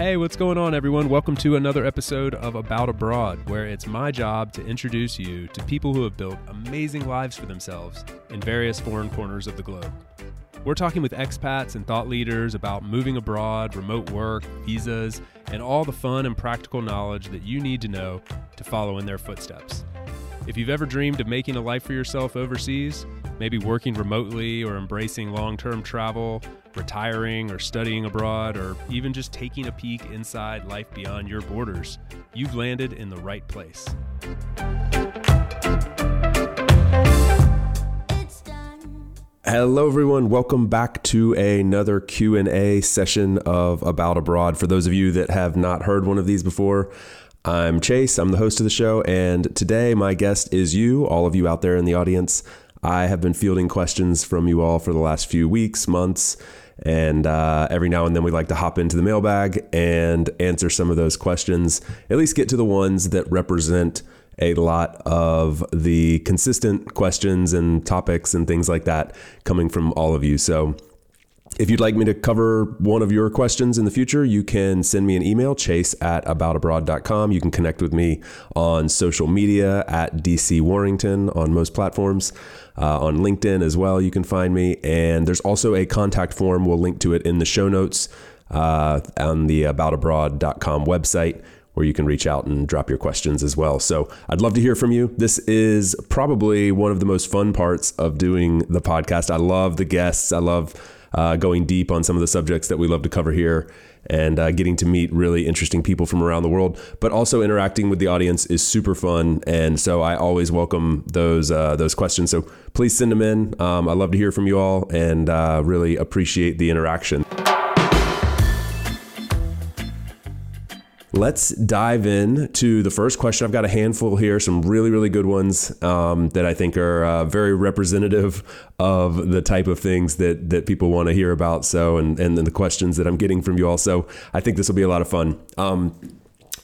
Hey, what's going on, everyone? Welcome to another episode of About Abroad, where it's my job to introduce you to people who have built amazing lives for themselves in various foreign corners of the globe. We're talking with expats and thought leaders about moving abroad, remote work, visas, and all the fun and practical knowledge that you need to know to follow in their footsteps. If you've ever dreamed of making a life for yourself overseas, maybe working remotely or embracing long term travel, retiring or studying abroad, or even just taking a peek inside life beyond your borders, you've landed in the right place. Hello everyone, welcome back to another Q&A session of About Abroad. For those of you that have not heard one of these before, I'm Chase, I'm the host of the show, and today my guest is you, all of you out there in the audience. I have been fielding questions from you all for the last few weeks, months, and uh, every now and then we like to hop into the mailbag and answer some of those questions, at least get to the ones that represent a lot of the consistent questions and topics and things like that coming from all of you. So, if you'd like me to cover one of your questions in the future, you can send me an email, chase at aboutabroad.com. You can connect with me on social media at DC Warrington on most platforms. Uh, on LinkedIn as well, you can find me. And there's also a contact form. We'll link to it in the show notes uh, on the aboutabroad.com website where you can reach out and drop your questions as well. So I'd love to hear from you. This is probably one of the most fun parts of doing the podcast. I love the guests. I love uh, going deep on some of the subjects that we love to cover here and uh, getting to meet really interesting people from around the world. But also interacting with the audience is super fun, and so I always welcome those uh, those questions. So please send them in. Um, I love to hear from you all, and uh, really appreciate the interaction. Let's dive in to the first question. I've got a handful here, some really, really good ones um, that I think are uh, very representative of the type of things that that people want to hear about. So, and and the questions that I'm getting from you all. So, I think this will be a lot of fun. Um,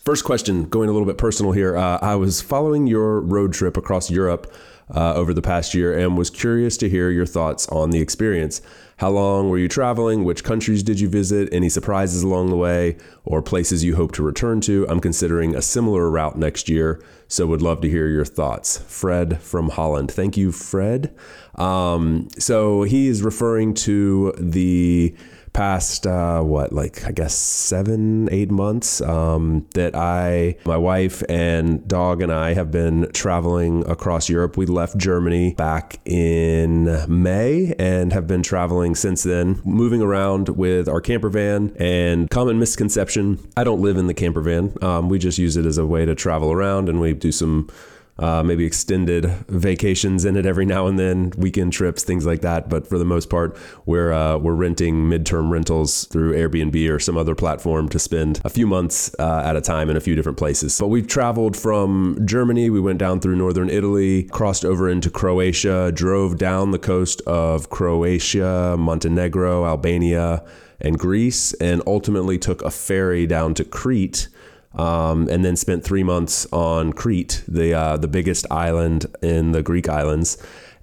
first question, going a little bit personal here. Uh, I was following your road trip across Europe uh, over the past year and was curious to hear your thoughts on the experience. How long were you traveling? Which countries did you visit? Any surprises along the way or places you hope to return to? I'm considering a similar route next year, so would love to hear your thoughts. Fred from Holland. Thank you, Fred. Um, so he is referring to the past uh, what like I guess seven eight months um, that I my wife and dog and I have been traveling across Europe. We left Germany back in May and have been traveling since then, moving around with our camper van. And common misconception: I don't live in the camper van. Um, we just use it as a way to travel around, and we do some uh, maybe extended vacations in it every now and then, weekend trips, things like that. But for the most part, we're uh, we're renting midterm rentals through Airbnb or some other platform to spend a few months uh, at a time in a few different places. But we've traveled from Germany, we went down through northern Italy, crossed over into Croatia, drove down the coast of Croatia, Montenegro, Albania, and Greece, and ultimately took a ferry down to Crete um, and then spent three months on Crete, the uh, the biggest island in the Greek islands,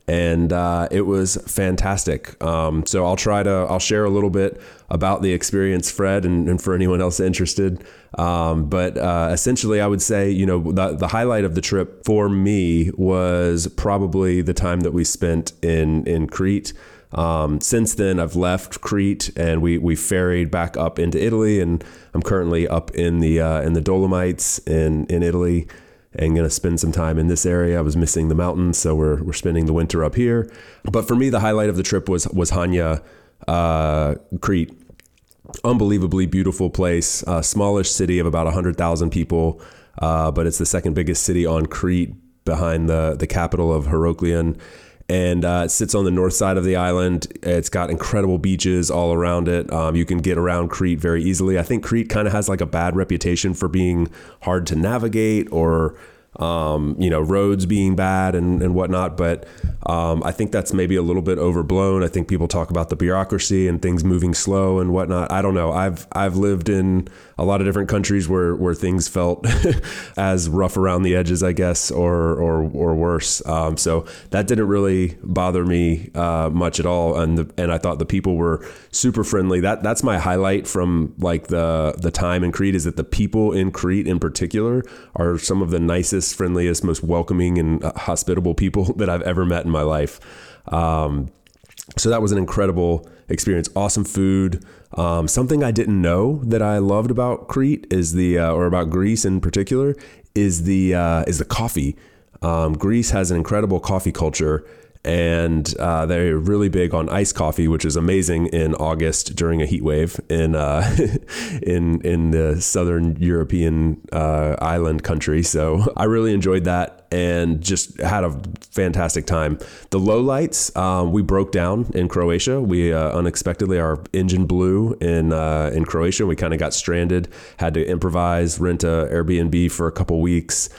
and uh, it was fantastic. Um, so I'll try to I'll share a little bit about the experience, Fred, and, and for anyone else interested. Um, but uh, essentially, I would say you know the, the highlight of the trip for me was probably the time that we spent in in Crete. Um, since then, I've left Crete and we we ferried back up into Italy, and I'm currently up in the uh, in the Dolomites in in Italy, and to spend some time in this area. I was missing the mountains, so we're we're spending the winter up here. But for me, the highlight of the trip was was Hania, uh, Crete. Unbelievably beautiful place, uh, smallish city of about hundred thousand people, uh, but it's the second biggest city on Crete behind the the capital of Heraklion and uh, it sits on the north side of the island. It's got incredible beaches all around it. Um, you can get around Crete very easily. I think Crete kind of has like a bad reputation for being hard to navigate or um, you know, roads being bad and, and whatnot. But um, I think that's maybe a little bit overblown. I think people talk about the bureaucracy and things moving slow and whatnot. I don't know. I've I've lived in a lot of different countries where where things felt as rough around the edges, I guess, or or or worse. Um, so that didn't really bother me uh, much at all. And the, and I thought the people were super friendly. That that's my highlight from like the the time in Crete is that the people in Crete in particular are some of the nicest, friendliest, most welcoming and hospitable people that I've ever met in my life. Um, so that was an incredible experience. Awesome food. Um, something I didn't know that I loved about Crete is the, uh, or about Greece in particular, is the uh, is the coffee. Um, Greece has an incredible coffee culture, and uh, they're really big on iced coffee, which is amazing in August during a heat wave in uh, in in the southern European uh, island country. So I really enjoyed that and just had a fantastic time. The lowlights, um, we broke down in Croatia. We uh, unexpectedly our engine blew in uh, in Croatia. We kind of got stranded, had to improvise, rent a Airbnb for a couple weeks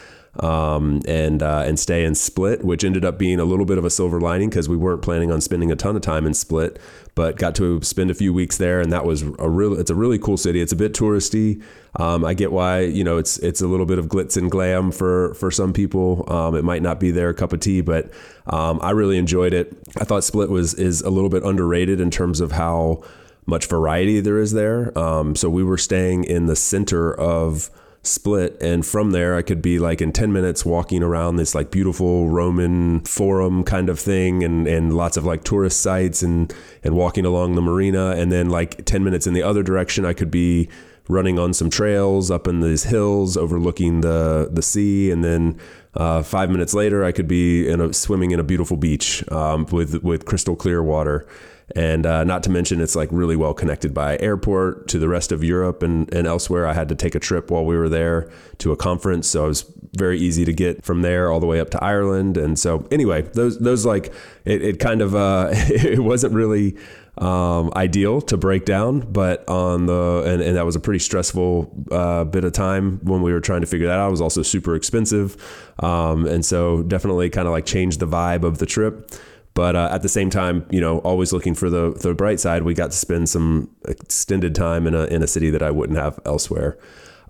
um, and uh, and stay in Split, which ended up being a little bit of a silver lining because we weren't planning on spending a ton of time in Split, but got to spend a few weeks there, and that was a real. It's a really cool city. It's a bit touristy. Um, I get why you know it's it's a little bit of glitz and glam for for some people. Um, it might not be their cup of tea, but um, I really enjoyed it. I thought Split was is a little bit underrated in terms of how much variety there is there. Um, so we were staying in the center of split and from there i could be like in 10 minutes walking around this like beautiful roman forum kind of thing and and lots of like tourist sites and and walking along the marina and then like 10 minutes in the other direction i could be running on some trails up in these hills overlooking the the sea and then uh, five minutes later i could be in a swimming in a beautiful beach um, with with crystal clear water and uh, not to mention it's like really well connected by airport to the rest of Europe and, and elsewhere. I had to take a trip while we were there to a conference, so it was very easy to get from there all the way up to Ireland. And so anyway, those those like it, it kind of uh, it wasn't really um, ideal to break down, but on the and, and that was a pretty stressful uh, bit of time when we were trying to figure that out. It was also super expensive, um, and so definitely kind of like changed the vibe of the trip. But uh, at the same time, you know, always looking for the the bright side. We got to spend some extended time in a in a city that I wouldn't have elsewhere.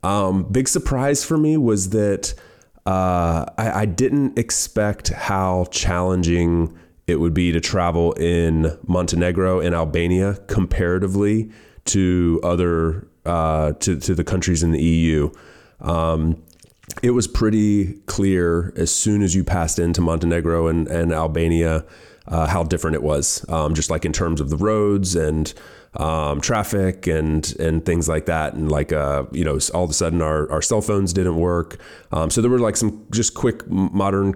Um, big surprise for me was that uh, I, I didn't expect how challenging it would be to travel in Montenegro and Albania comparatively to other uh, to to the countries in the EU. Um, it was pretty clear as soon as you passed into Montenegro and, and Albania uh, how different it was, um, just like in terms of the roads and um, traffic and and things like that. And like uh, you know, all of a sudden our, our cell phones didn't work. Um, so there were like some just quick modern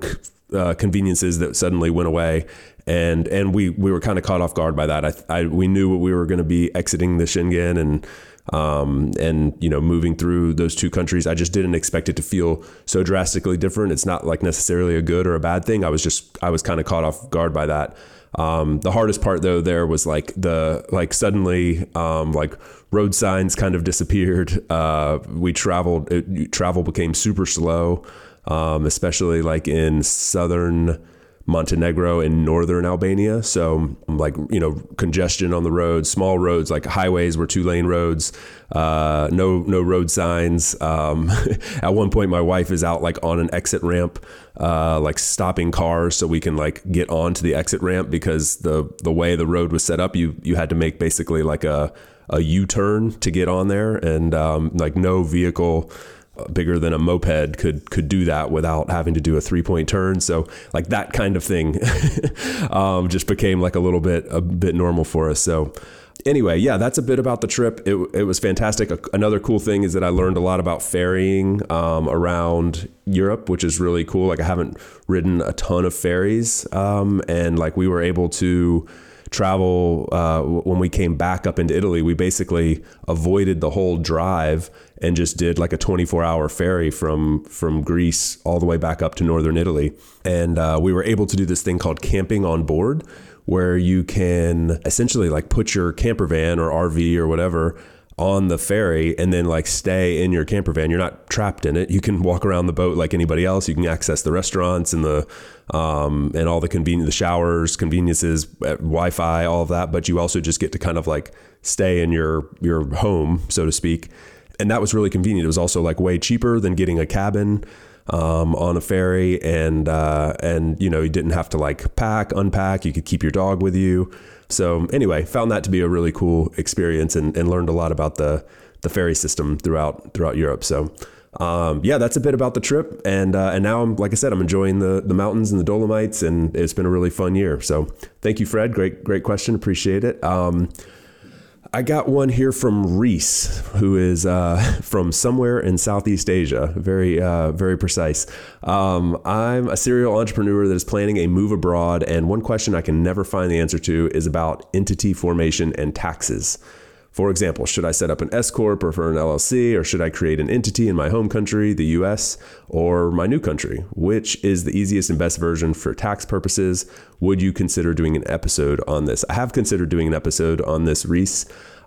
uh, conveniences that suddenly went away. And and we we were kind of caught off guard by that. I, I we knew we were going to be exiting the Schengen and um, and you know moving through those two countries i just didn't expect it to feel so drastically different. It's not like necessarily a good or a bad thing. I was just i was kind of caught off guard by that. Um, the hardest part though there was like the like suddenly um, like road signs kind of disappeared. Uh, we traveled it, travel became super slow um, especially like in southern Montenegro and northern Albania. So, like, you know, congestion on the roads, small roads, like highways were two lane roads, uh, no, no road signs. Um, at one point, my wife is out like on an exit ramp, uh, like stopping cars so we can like get onto the exit ramp because the, the way the road was set up, you, you had to make basically like a, a U turn to get on there and um, like no vehicle bigger than a moped could could do that without having to do a three point turn. So like that kind of thing um, just became like a little bit a bit normal for us. So anyway, yeah, that's a bit about the trip. It, it was fantastic. Another cool thing is that I learned a lot about ferrying um, around Europe, which is really cool. Like I haven't ridden a ton of ferries, um, and like we were able to travel uh, when we came back up into Italy. We basically avoided the whole drive and just did like a 24 hour ferry from from Greece all the way back up to northern Italy. And uh, we were able to do this thing called camping on board, where you can essentially like put your camper van or RV or whatever on the ferry and then like stay in your camper van. You're not trapped in it. You can walk around the boat like anybody else. You can access the restaurants and the um, and all the convenient the showers, conveniences, uh, Wi-Fi, all of that. But you also just get to kind of like stay in your your home, so to speak. And that was really convenient. It was also like way cheaper than getting a cabin um, on a ferry, and uh, and you know you didn't have to like pack, unpack. You could keep your dog with you. So anyway, found that to be a really cool experience, and, and learned a lot about the the ferry system throughout throughout Europe. So. Um, yeah, that's a bit about the trip, and uh, and now I'm like I said, I'm enjoying the the mountains and the Dolomites, and it's been a really fun year. So thank you, Fred. Great great question. Appreciate it. Um, I got one here from Reese, who is uh, from somewhere in Southeast Asia. Very, uh, very precise. Um, I'm a serial entrepreneur that is planning a move abroad, and one question I can never find the answer to is about entity formation and taxes. For example, should I set up an S corp or for an LLC, or should I create an entity in my home country, the U.S., or my new country? Which is the easiest and best version for tax purposes? Would you consider doing an episode on this? I have considered doing an episode on this, Reese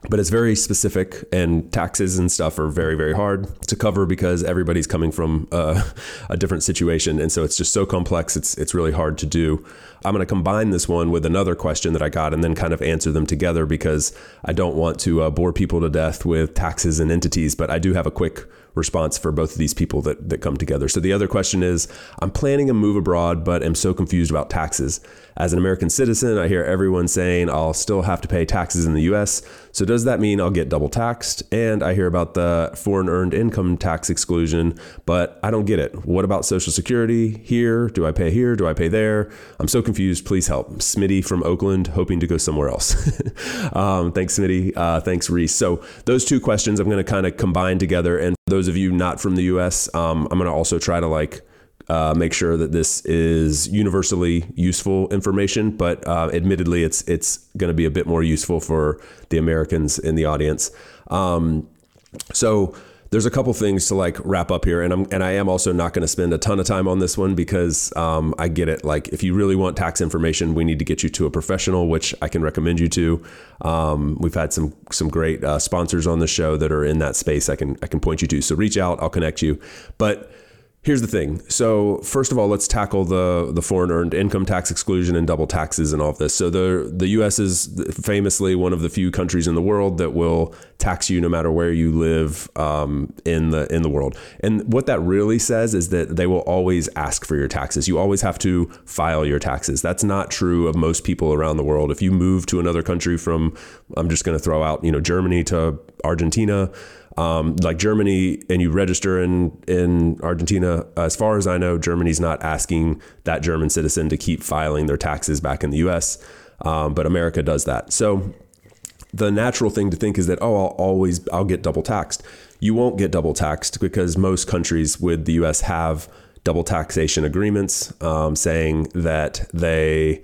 but it's very specific and taxes and stuff are very very hard to cover because everybody's coming from uh, a different situation. And so it's just so complex it's it's really hard to do. I'm going to combine this one with another question that i got and then kind of answer them together because i don't want to uh, bore people to death with taxes and entities but i do have a quick response for both of these people that, that come together. So the other question is I'm planning a move abroad, but am so confused about taxes. As an American citizen, I hear everyone saying I'll still have to pay taxes in the US. So does that mean I'll get double taxed? And I hear about the foreign earned income tax exclusion, but I don't get it. What about Social Security here? Do I pay here? Do I pay there? I'm so confused. Please help. Smitty from Oakland, hoping to go somewhere else. um, thanks, Smitty. Uh, thanks, Reese. So those two questions I'm going to kind of combine together. And those of you not from the US, um, I'm going to also try to like uh, make sure that this is universally useful information, but uh, admittedly, it's it's going to be a bit more useful for the Americans in the audience. Um, so there's a couple things to like wrap up here, and I'm and I am also not going to spend a ton of time on this one because um, I get it. Like, if you really want tax information, we need to get you to a professional, which I can recommend you to. Um, we've had some some great uh, sponsors on the show that are in that space. I can I can point you to. So reach out. I'll connect you. But Here's the thing. So first of all, let's tackle the the foreign earned income tax exclusion and double taxes and all of this. So the the U.S. is famously one of the few countries in the world that will tax you no matter where you live um, in the in the world. And what that really says is that they will always ask for your taxes. You always have to file your taxes. That's not true of most people around the world. If you move to another country from, I'm just going to throw out, you know, Germany to Argentina um, like Germany, and you register in in Argentina. As far as I know, Germany's not asking that German citizen to keep filing their taxes back in the U.S., um, but America does that. So the natural thing to think is that oh, I'll always I'll get double taxed. You won't get double taxed because most countries with the U.S. have double taxation agreements um, saying that they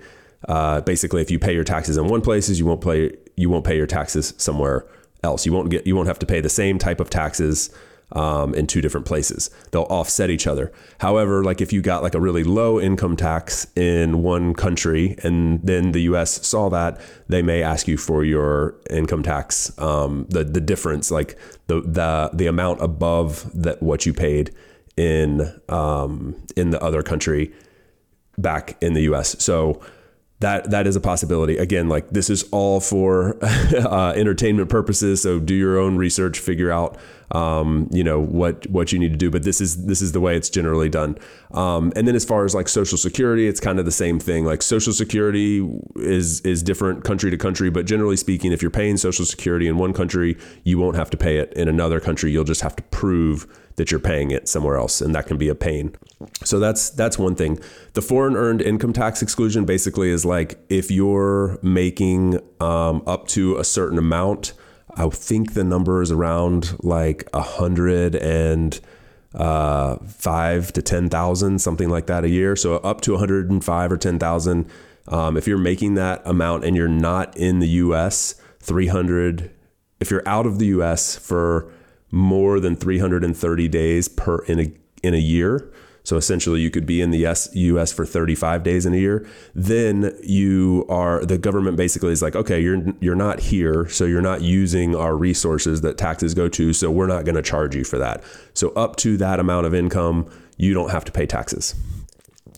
uh, basically if you pay your taxes in one places, you won't pay you won't pay your taxes somewhere else. You won't get you won't have to pay the same type of taxes um, in two different places. They'll offset each other. However, like if you got like a really low income tax in one country and then the U.S. saw that, they may ask you for your income tax, um, the the difference, like the the the amount above that what you paid in um, in the other country back in the U.S. So that that is a possibility. Again, like this is all for uh, entertainment purposes. So do your own research, figure out um, you know what what you need to do. But this is this is the way it's generally done. Um, and then as far as like Social Security, it's kind of the same thing. Like Social Security is is different country to country, but generally speaking, if you're paying Social Security in one country, you won't have to pay it in another country. You'll just have to prove that you're paying it somewhere else, and that can be a pain. So that's that's one thing. The foreign earned income tax exclusion basically is like if you're making um, up to a certain amount. I think the number is around like a hundred and uh, five to ten thousand, something like that a year. So up to 105 or ten thousand. Um, if you're making that amount and you're not in the U.S., 300. If you're out of the U.S. for more than 330 days per in a in a year. So essentially, you could be in the US for 35 days in a year. Then you are the government basically is like, okay, you're you're not here, so you're not using our resources that taxes go to, so we're not going to charge you for that. So up to that amount of income, you don't have to pay taxes.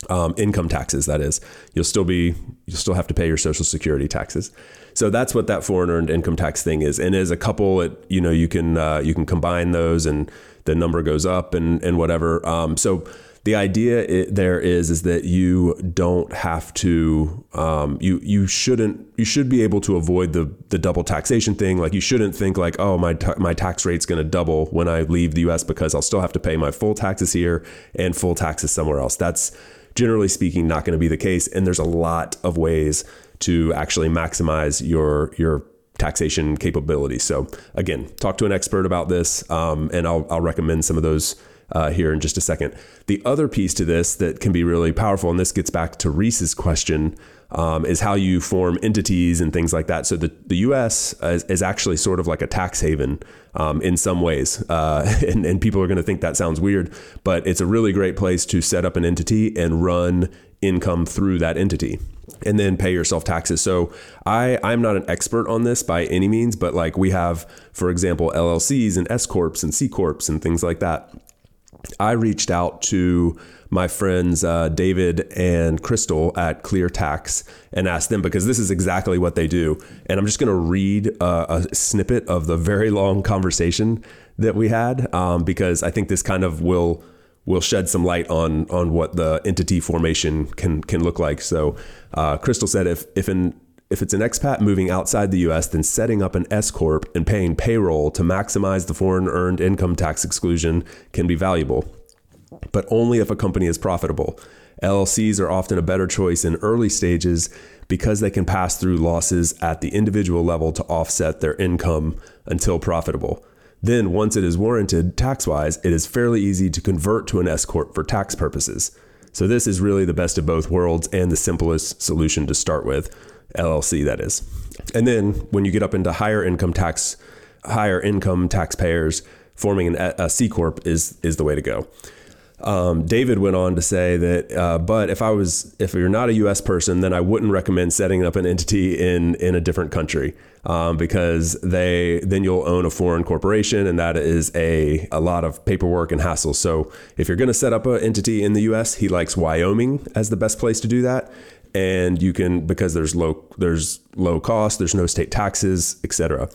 Um, income taxes, that is. You'll still be you'll still have to pay your social security taxes. So that's what that foreign earned income tax thing is. And as a couple, it you know you can uh, you can combine those and the number goes up and and whatever. Um, so the idea there is is that you don't have to um, you you shouldn't you should be able to avoid the the double taxation thing. Like you shouldn't think like oh my ta- my tax rate's going to double when I leave the US because I'll still have to pay my full taxes here and full taxes somewhere else. That's generally speaking not going to be the case. And there's a lot of ways to actually maximize your your taxation capabilities. So again talk to an expert about this um, and I'll, I'll recommend some of those uh, here in just a second. The other piece to this that can be really powerful, and this gets back to Reese's question, um, is how you form entities and things like that. So the, the U.S. is, is actually sort of like a tax haven um, in some ways, uh, and, and people are going to think that sounds weird, but it's a really great place to set up an entity and run income through that entity and then pay yourself taxes. So I I'm not an expert on this by any means, but like we have, for example, LLCs and S corps and C corps and things like that. I reached out to my friends uh, David and Crystal at Clear Tax and asked them because this is exactly what they do. And I'm just going to read a, a, snippet of the very long conversation that we had um, because I think this kind of will will shed some light on on what the entity formation can can look like. So uh, Crystal said if if an if it's an expat moving outside the US, then setting up an S Corp and paying payroll to maximize the foreign earned income tax exclusion can be valuable, but only if a company is profitable. LLCs are often a better choice in early stages because they can pass through losses at the individual level to offset their income until profitable. Then, once it is warranted tax wise, it is fairly easy to convert to an S Corp for tax purposes. So, this is really the best of both worlds and the simplest solution to start with. LLC, that is. And then when you get up into higher income tax, higher income taxpayers, forming an, a C corp is is the way to go. Um, David went on to say that, uh, but if I was, if you're not a U.S. person, then I wouldn't recommend setting up an entity in in a different country um, because they then you'll own a foreign corporation, and that is a a lot of paperwork and hassle. So if you're going to set up an entity in the U.S., he likes Wyoming as the best place to do that, and you can because there's low there's low cost, there's no state taxes, etc.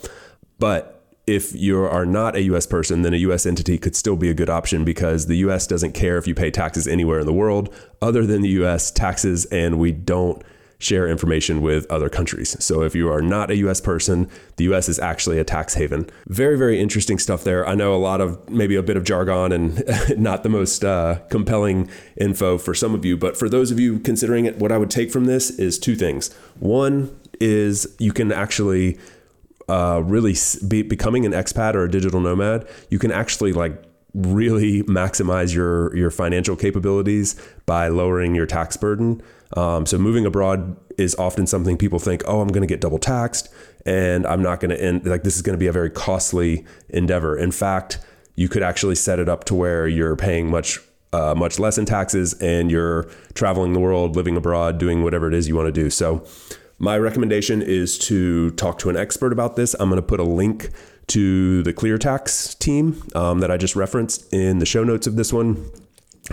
But if you are not a US person, then a US entity could still be a good option because the US doesn't care if you pay taxes anywhere in the world other than the US taxes and we don't share information with other countries. So if you are not a US person, the US is actually a tax haven. Very, very interesting stuff there. I know a lot of maybe a bit of jargon and not the most uh, compelling info for some of you, but for those of you considering it, what I would take from this is two things. One is you can actually uh, really be becoming an expat or a digital nomad, you can actually like really maximize your your financial capabilities by lowering your tax burden. Um, so moving abroad is often something people think, oh, I'm going to get double taxed, and I'm not going to end like this is going to be a very costly endeavor. In fact, you could actually set it up to where you're paying much uh, much less in taxes, and you're traveling the world, living abroad, doing whatever it is you want to do. So. My recommendation is to talk to an expert about this. I'm going to put a link to the Clear Tax team um, that I just referenced in the show notes of this one.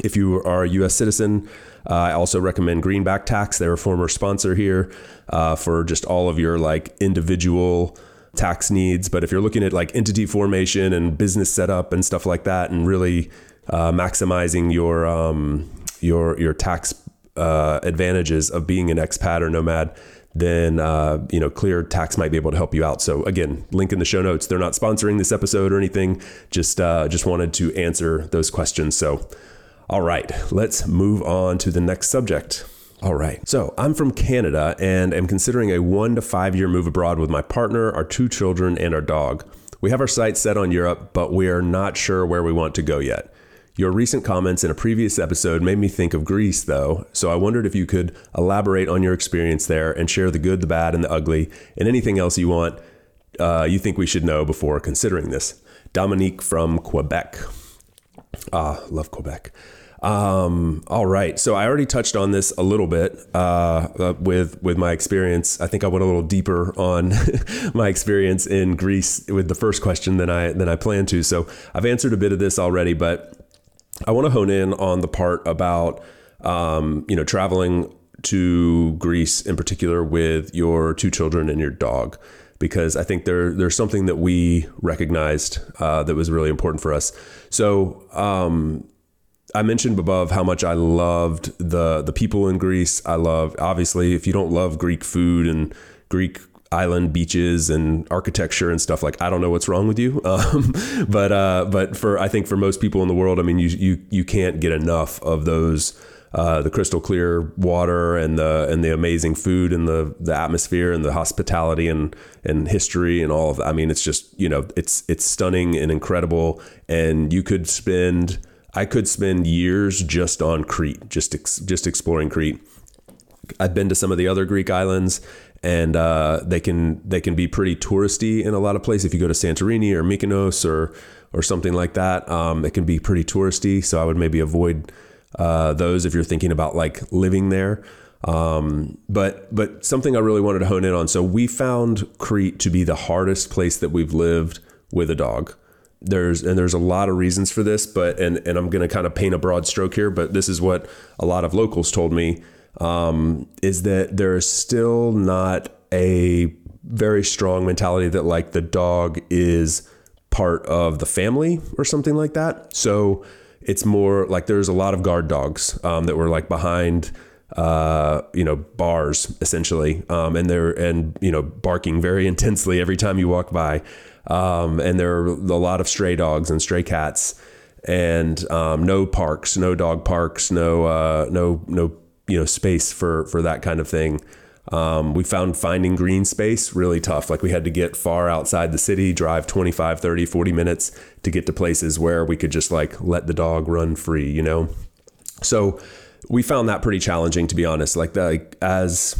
If you are a U.S. citizen, uh, I also recommend Greenback Tax. They're a former sponsor here uh, for just all of your like individual tax needs. But if you're looking at like entity formation and business setup and stuff like that, and really uh, maximizing your um, your your tax uh, advantages of being an expat or nomad, then uh, you know clear tax might be able to help you out so again link in the show notes they're not sponsoring this episode or anything just uh, just wanted to answer those questions so all right let's move on to the next subject all right so i'm from canada and am considering a one to five year move abroad with my partner our two children and our dog we have our sights set on europe but we are not sure where we want to go yet your recent comments in a previous episode made me think of Greece, though, so I wondered if you could elaborate on your experience there and share the good, the bad, and the ugly, and anything else you want uh, you think we should know before considering this. Dominique from Quebec. Ah, love Quebec. Um, all right. So I already touched on this a little bit uh, uh, with with my experience. I think I went a little deeper on my experience in Greece with the first question than I than I planned to. So I've answered a bit of this already, but I want to hone in on the part about um, you know traveling to Greece in particular with your two children and your dog because I think there there's something that we recognized uh, that was really important for us. So um, I mentioned above how much I loved the the people in Greece. I love obviously if you don't love Greek food and Greek island beaches and architecture and stuff like I don't know what's wrong with you. Um, but uh, but for I think for most people in the world, I mean you you you can't get enough of those uh, the crystal clear water and the and the amazing food and the the atmosphere and the hospitality and and history and all of that. I mean, it's just you know it's it's stunning and incredible, and you could spend I could spend years just on Crete, just ex, just exploring Crete. I've been to some of the other Greek islands, and uh, they can they can be pretty touristy in a lot of places. If you go to Santorini or Mykonos or or something like that, um, it can be pretty touristy. So I would maybe avoid uh, those if you're thinking about like living there. Um, but but something I really wanted to hone in on. So we found Crete to be the hardest place that we've lived with a dog there's and there's a lot of reasons for this, but and and I'm going to kind of paint a broad stroke here, but this is what a lot of locals told me um, is that there's still not a very strong mentality that like the dog is part of the family or something like that. So it's more like there's a lot of guard dogs um, that were like behind uh, you know, bars essentially, um, and they're and you know barking very intensely every time you walk by. Um, and there are a lot of stray dogs and stray cats, and um, no parks, no dog parks, no uh, no no you know space for for that kind of thing. Um, we found finding green space really tough. Like we had to get far outside the city, drive 25, 30, 40 minutes to get to places where we could just like let the dog run free, you know? So we found that pretty challenging to be honest. Like, the, like as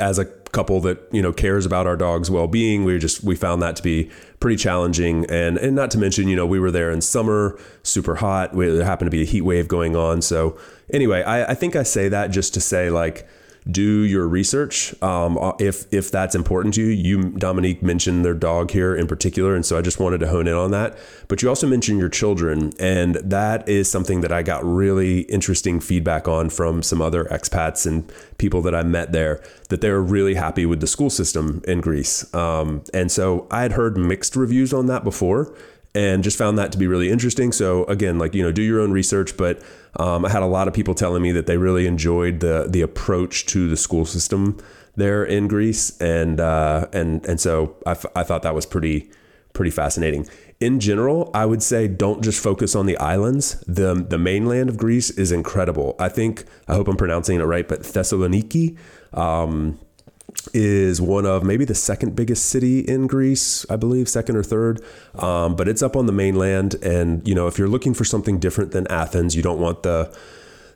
as a couple that you know cares about our dog's well-being. We just we found that to be pretty challenging. And and not to mention you know we were there in summer super hot. We, there happened to be a heat wave going on. So anyway I, I think i say that just to say like do your research um, uh, if if that's important to you. You Dominique mentioned their dog here in particular, and so I just wanted to hone in on that. But you also mentioned your children, and that is something that I got really interesting feedback on from some other expats and people that I met there. That they were really happy with the school system in Greece, um, and so I had heard mixed reviews on that before and just found that to be really interesting. So again, like you know, do your own research. But um, I had a lot of people telling me that they really enjoyed the the approach to the school system there in Greece, and uh, and and so I, f- I thought that was pretty pretty fascinating. In general, I would say don't just focus on the islands. the The mainland of Greece is incredible. I think I hope I'm pronouncing it right, but Thessaloniki. Um, is one of maybe the second biggest city in Greece, I believe, second or third. Um, but it's up on the mainland, and you know, if you're looking for something different than Athens, you don't want the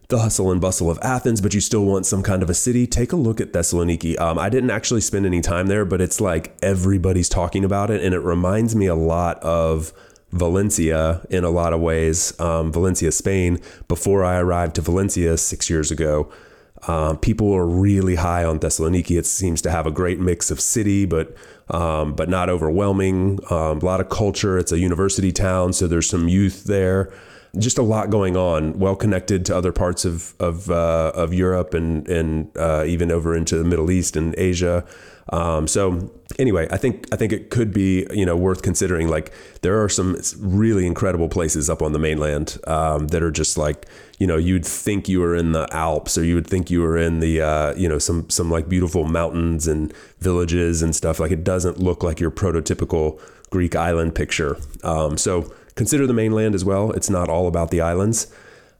the hustle and bustle of Athens, but you still want some kind of a city. Take a look at Thessaloniki. Um, I didn't actually spend any time there, but it's like everybody's talking about it, and it reminds me a lot of. Valencia in a lot of ways, um, Valencia, Spain, before I arrived to Valencia six years ago. Um, people are really high on Thessaloniki. It seems to have a great mix of city, but um, but not overwhelming. Um, a lot of culture. It's a university town, so there's some youth there. Just a lot going on. Well connected to other parts of of, uh, of Europe and and uh, even over into the Middle East and Asia. Um, so anyway, I think I think it could be you know worth considering. Like there are some really incredible places up on the mainland um, that are just like you know you'd think you were in the Alps or you would think you were in the uh, you know some some like beautiful mountains and villages and stuff. Like it doesn't look like your prototypical Greek island picture. Um, so consider the mainland as well. It's not all about the islands.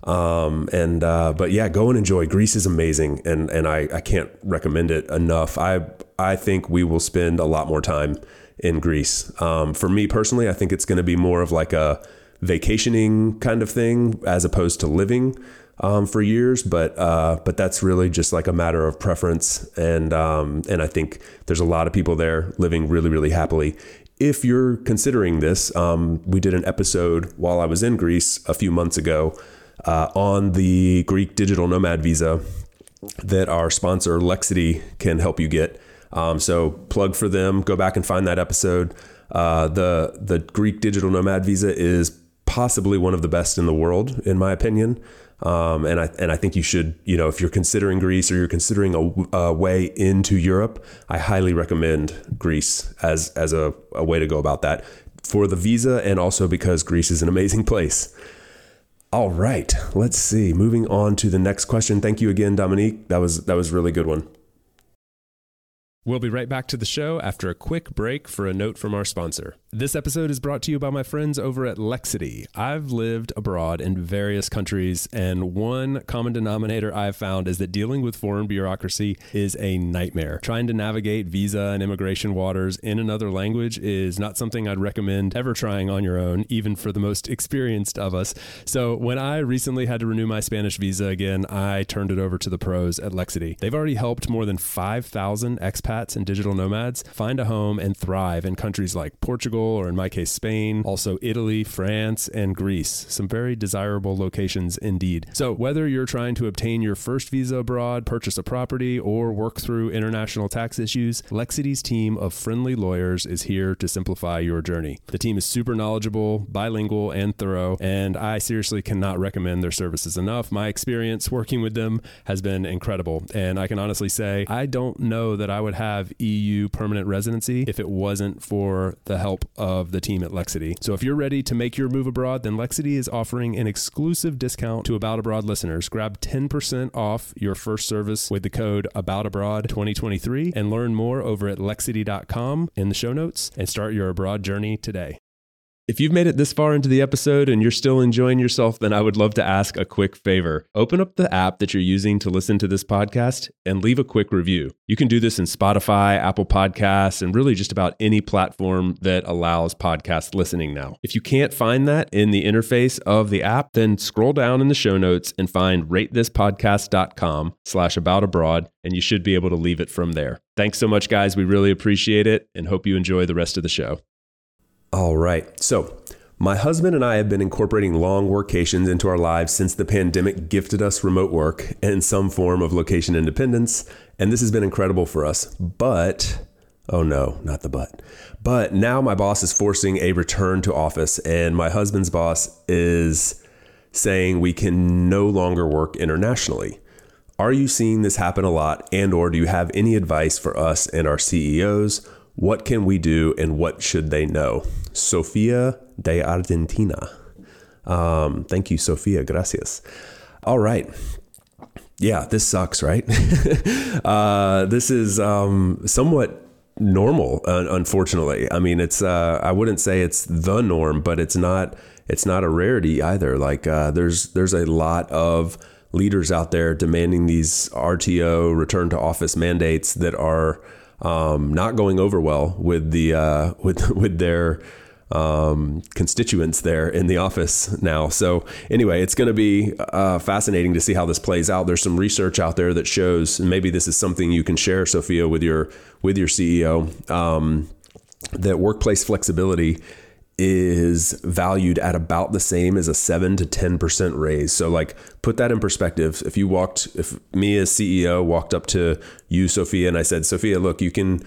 Um, and uh, but yeah, go and enjoy. Greece is amazing, and and I, I can't recommend it enough. I I think we will spend a lot more time in Greece. Um, for me personally, I think it's going to be more of like a vacationing kind of thing as opposed to living um, for years. But uh, but that's really just like a matter of preference, and um, and I think there's a lot of people there living really really happily. If you're considering this, um, we did an episode while I was in Greece a few months ago uh, on the Greek digital nomad visa that our sponsor Lexidy can help you get. Um, so plug for them. Go back and find that episode. Uh, the the Greek digital nomad visa is possibly one of the best in the world, in my opinion. Um, and I and I think you should, you know, if you're considering Greece or you're considering a, a way into Europe, I highly recommend Greece as as a, a way to go about that for the visa and also because Greece is an amazing place. All right, let's see. Moving on to the next question. Thank you again, Dominique. That was that was really good one. We'll be right back to the show after a quick break for a note from our sponsor. This episode is brought to you by my friends over at Lexidy. I've lived abroad in various countries, and one common denominator I've found is that dealing with foreign bureaucracy is a nightmare. Trying to navigate visa and immigration waters in another language is not something I'd recommend ever trying on your own, even for the most experienced of us. So, when I recently had to renew my Spanish visa again, I turned it over to the pros at Lexidy. They've already helped more than 5,000 expats expats and digital nomads find a home and thrive in countries like Portugal, or in my case, Spain, also Italy, France, and Greece. Some very desirable locations indeed. So, whether you're trying to obtain your first visa abroad, purchase a property, or work through international tax issues, Lexidy's team of friendly lawyers is here to simplify your journey. The team is super knowledgeable, bilingual, and thorough, and I seriously cannot recommend their services enough. My experience working with them has been incredible, and I can honestly say I don't know that I would have EU permanent residency if it wasn't for the help of the team at Lexidy. So if you're ready to make your move abroad, then Lexidy is offering an exclusive discount to About Abroad listeners. Grab 10% off your first service with the code About Abroad 2023 and learn more over at lexidy.com in the show notes and start your abroad journey today. If you've made it this far into the episode and you're still enjoying yourself, then I would love to ask a quick favor. Open up the app that you're using to listen to this podcast and leave a quick review. You can do this in Spotify, Apple Podcasts, and really just about any platform that allows podcast listening now. If you can't find that in the interface of the app, then scroll down in the show notes and find ratethispodcast.com slash about abroad, and you should be able to leave it from there. Thanks so much, guys. We really appreciate it and hope you enjoy the rest of the show. All right. So, my husband and I have been incorporating long workations into our lives since the pandemic gifted us remote work and some form of location independence. And this has been incredible for us. But, oh no, not the but. But now my boss is forcing a return to office, and my husband's boss is saying we can no longer work internationally. Are you seeing this happen a lot and or do you have any advice for us and our CEOs? What can we do and what should they know? Sofia de Argentina. Um, thank you, Sofia. Gracias. All right. Yeah, this sucks, right? uh, this is um, somewhat normal, unfortunately. I mean, it's uh, I wouldn't say it's the norm, but it's not it's not a rarity either. Like uh, there's there's a lot of leaders out there demanding these RTO return to office mandates that are um, not going over well with the uh, with with their um, constituents there in the office now. So anyway, it's going to be uh, fascinating to see how this plays out. There's some research out there that shows, and maybe this is something you can share, Sophia, with your with your CEO, um, that workplace flexibility is valued at about the same as a 7 to 10% raise. So like put that in perspective. If you walked if me as CEO walked up to you Sophia and I said, "Sophia, look, you can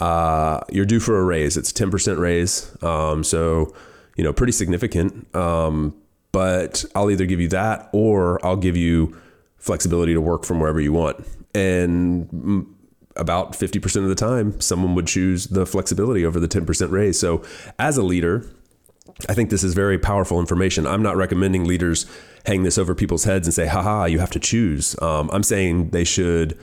uh, you're due for a raise. It's a 10% raise. Um, so, you know, pretty significant. Um, but I'll either give you that or I'll give you flexibility to work from wherever you want." And about 50% of the time, someone would choose the flexibility over the 10% raise. So, as a leader, I think this is very powerful information. I'm not recommending leaders hang this over people's heads and say, haha, you have to choose. Um, I'm saying they should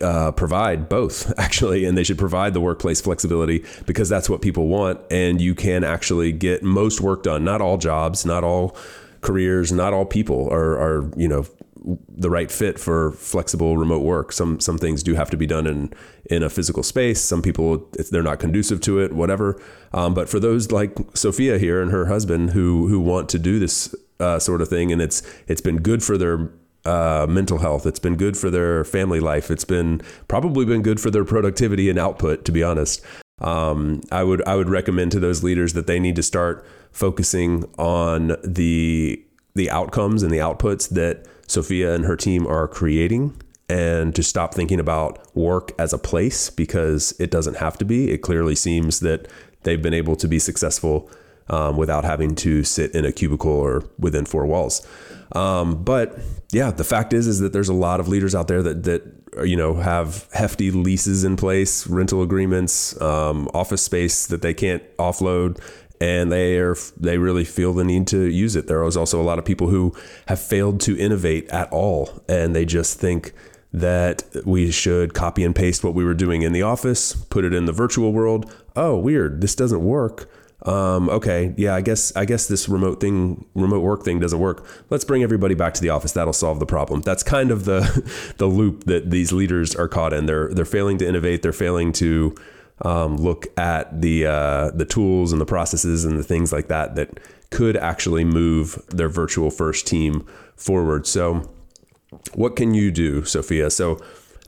uh, provide both, actually, and they should provide the workplace flexibility because that's what people want. And you can actually get most work done. Not all jobs, not all careers, not all people are, are you know, the right fit for flexible remote work. Some some things do have to be done in in a physical space. Some people if they're not conducive to it, whatever. Um, but for those like Sophia here and her husband who who want to do this uh, sort of thing, and it's it's been good for their uh, mental health. It's been good for their family life. It's been probably been good for their productivity and output. To be honest, um, I would I would recommend to those leaders that they need to start focusing on the the outcomes and the outputs that Sophia and her team are creating and to stop thinking about work as a place because it doesn't have to be. It clearly seems that they've been able to be successful um, without having to sit in a cubicle or within four walls. Um, but yeah, the fact is is that there's a lot of leaders out there that that you know have hefty leases in place, rental agreements, um, office space that they can't offload, and they are they really feel the need to use it. There is also a lot of people who have failed to innovate at all, and they just think that we should copy and paste what we were doing in the office, put it in the virtual world. Oh, weird, this doesn't work. Um, okay, yeah, I guess I guess this remote thing, remote work thing doesn't work. Let's bring everybody back to the office. That'll solve the problem. That's kind of the the loop that these leaders are caught in. They're they're failing to innovate. They're failing to um, look at the uh, the tools and the processes and the things like that that could actually move their virtual first team forward. So what can you do, Sophia? So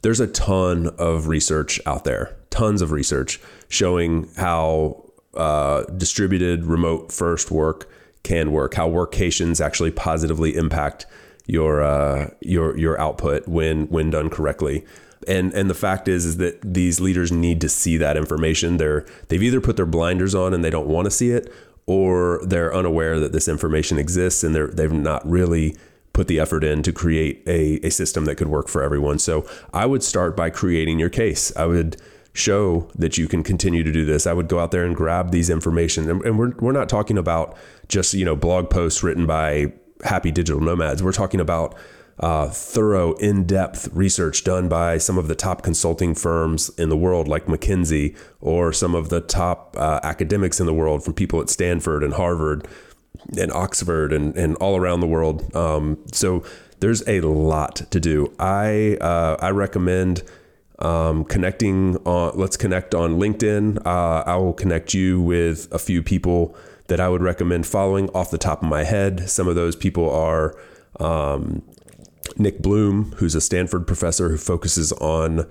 there's a ton of research out there, tons of research showing how uh, distributed remote first work can work, how workations actually positively impact your uh, your your output when when done correctly. And and the fact is is that these leaders need to see that information. They're they've either put their blinders on and they don't want to see it, or they're unaware that this information exists and they're they've not really put the effort in to create a, a system that could work for everyone. So I would start by creating your case. I would show that you can continue to do this. I would go out there and grab these information. And, and we're, we're not talking about just, you know, blog posts written by happy digital nomads. We're talking about uh, thorough, in depth research done by some of the top consulting firms in the world, like McKinsey, or some of the top uh, academics in the world from people at Stanford and Harvard and Oxford and, and all around the world. Um, so there's a lot to do. I uh, I recommend um, connecting on. Let's connect on LinkedIn. Uh, I will connect you with a few people that I would recommend following off the top of my head. Some of those people are um, Nick Bloom, who's a Stanford professor who focuses on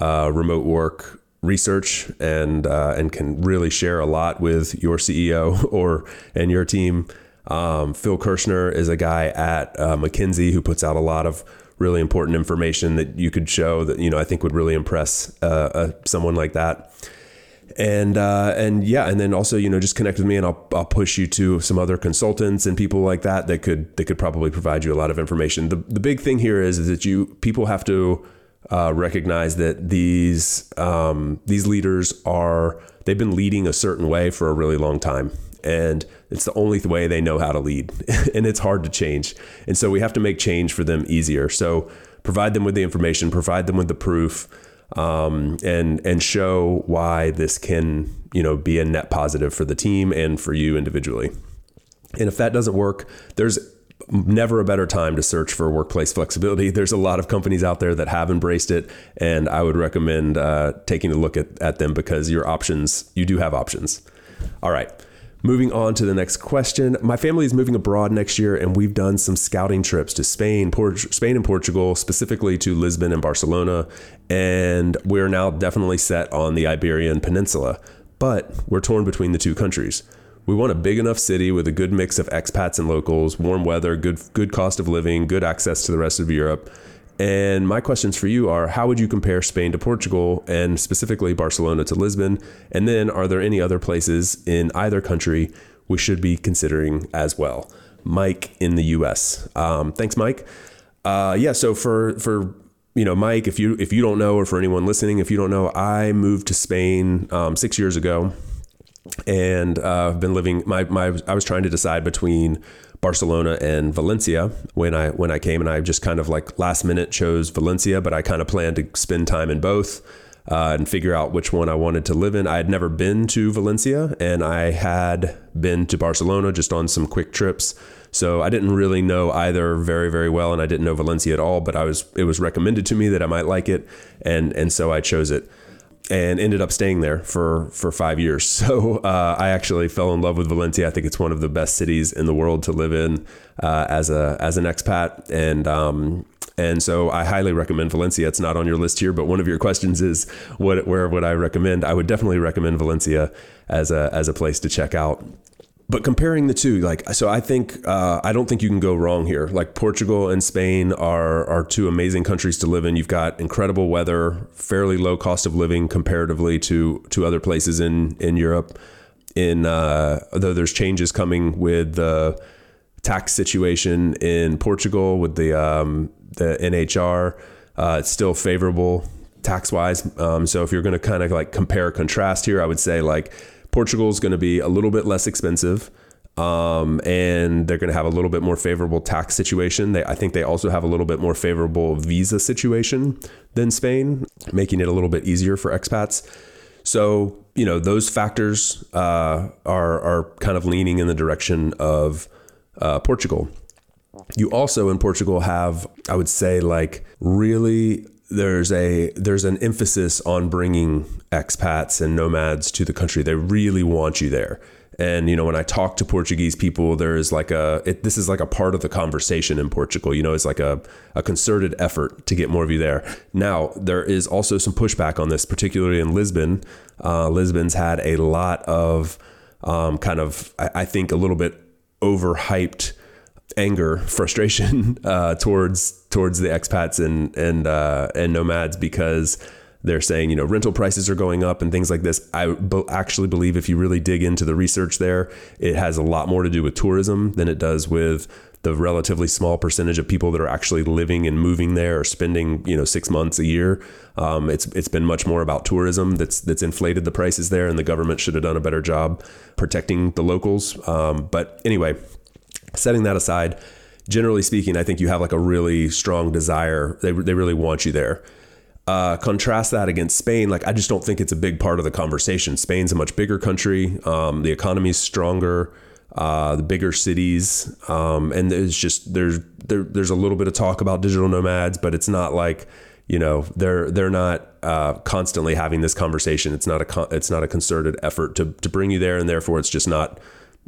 uh, remote work research and uh, and can really share a lot with your CEO or and your team. Um, Phil Kirschner is a guy at uh, McKinsey who puts out a lot of really important information that you could show that you know I think would really impress uh, uh someone like that. And uh, and yeah, and then also you know just connect with me, and I'll I'll push you to some other consultants and people like that that could that could probably provide you a lot of information. The the big thing here is, is that you people have to uh, recognize that these um, these leaders are they've been leading a certain way for a really long time, and it's the only way they know how to lead, and it's hard to change. And so we have to make change for them easier. So provide them with the information, provide them with the proof, um, and and show why this can you know be a net positive for the team and for you individually. And if that doesn't work, there's never a better time to search for workplace flexibility. There's a lot of companies out there that have embraced it, and I would recommend uh, taking a look at, at them because your options, you do have options. All right. Moving on to the next question. My family is moving abroad next year, and we've done some scouting trips to Spain, Spain and Portugal, specifically to Lisbon and Barcelona. And we're now definitely set on the Iberian Peninsula, but we're torn between the two countries. We want a big enough city with a good mix of expats and locals, warm weather, good good cost of living, good access to the rest of Europe. And my questions for you are how would you compare Spain to Portugal and specifically Barcelona to Lisbon? And then are there any other places in either country we should be considering as well? Mike in the US. Um, thanks, Mike. Uh, yeah, so for for you know, Mike, if you if you don't know, or for anyone listening, if you don't know, I moved to Spain um, six years ago and uh, I've been living. My my I was trying to decide between Barcelona and Valencia when I when I came, and I just kind of like last minute chose Valencia, but I kind of planned to spend time in both. Uh, and figure out which one I wanted to live in. I had never been to Valencia and I had been to Barcelona just on some quick trips. So I didn't really know either very, very well, and I didn't know Valencia at all. But I was it was recommended to me that I might like it, and and so I chose it and ended up staying there for for five years. So uh, I actually fell in love with Valencia. I think it's one of the best cities in the world to live in uh, as a as an expat, and um, and so I highly recommend Valencia. It's not on your list here, but one of your questions is what where would I recommend? I would definitely recommend Valencia as a as a place to check out. But comparing the two, like, so I think, uh, I don't think you can go wrong here. Like, Portugal and Spain are, are two amazing countries to live in. You've got incredible weather, fairly low cost of living comparatively to, to other places in, in Europe. In, uh, though there's changes coming with the tax situation in Portugal with the, um, the NHR, uh, it's still favorable tax wise. Um, so if you're going to kind of like compare contrast here, I would say like, Portugal is going to be a little bit less expensive. Um, and they're going to have a little bit more favorable tax situation. They, I think they also have a little bit more favorable visa situation than Spain, making it a little bit easier for expats. So, you know, those factors uh, are, are kind of leaning in the direction of uh, Portugal. You also in Portugal have, I would say, like really there's a there's an emphasis on bringing expats and nomads to the country. They really want you there. And you know, when I talk to Portuguese people, there is like a it, this is like a part of the conversation in Portugal. You know, it's like a a concerted effort to get more of you there. Now, there is also some pushback on this, particularly in Lisbon. Uh, Lisbon's had a lot of um, kind of I, I think a little bit overhyped anger, frustration uh, towards towards the expats and and uh, and nomads because they're saying you know rental prices are going up and things like this. I be- actually believe if you really dig into the research there, it has a lot more to do with tourism than it does with the relatively small percentage of people that are actually living and moving there or spending you know six months a year. Um, it's it's been much more about tourism that's that's inflated the prices there, and the government should have done a better job protecting the locals. Um, but anyway, setting that aside, generally speaking, I think you have like a really strong desire. They, they really want you there. Uh, contrast that against Spain. Like, I just don't think it's a big part of the conversation. Spain's a much bigger country. Um, the economy's stronger. Uh, the bigger cities, um, and there's just there's there, there's a little bit of talk about digital nomads, but it's not like you know they're they're not uh, constantly having this conversation. It's not a con- it's not a concerted effort to to bring you there, and therefore it's just not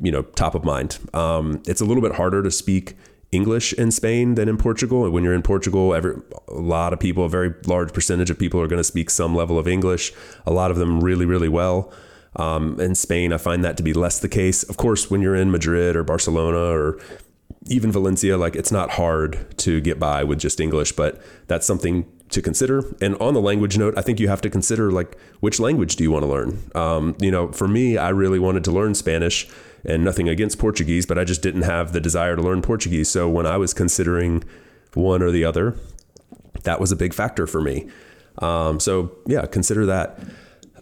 you know top of mind. Um, it's a little bit harder to speak English in Spain than in Portugal. When you're in Portugal, every a lot of people, a very large percentage of people are going to speak some level of English. A lot of them really, really well. Um, in Spain, I find that to be less the case. Of course, when you're in Madrid or Barcelona or even Valencia, like it's not hard to get by with just English, but that's something to consider. And on the language note, I think you have to consider like which language do you want to learn. Um, you know, for me, I really wanted to learn Spanish and nothing against Portuguese, but I just didn't have the desire to learn Portuguese. So when I was considering one or the other, that was a big factor for me. Um, so yeah, consider that.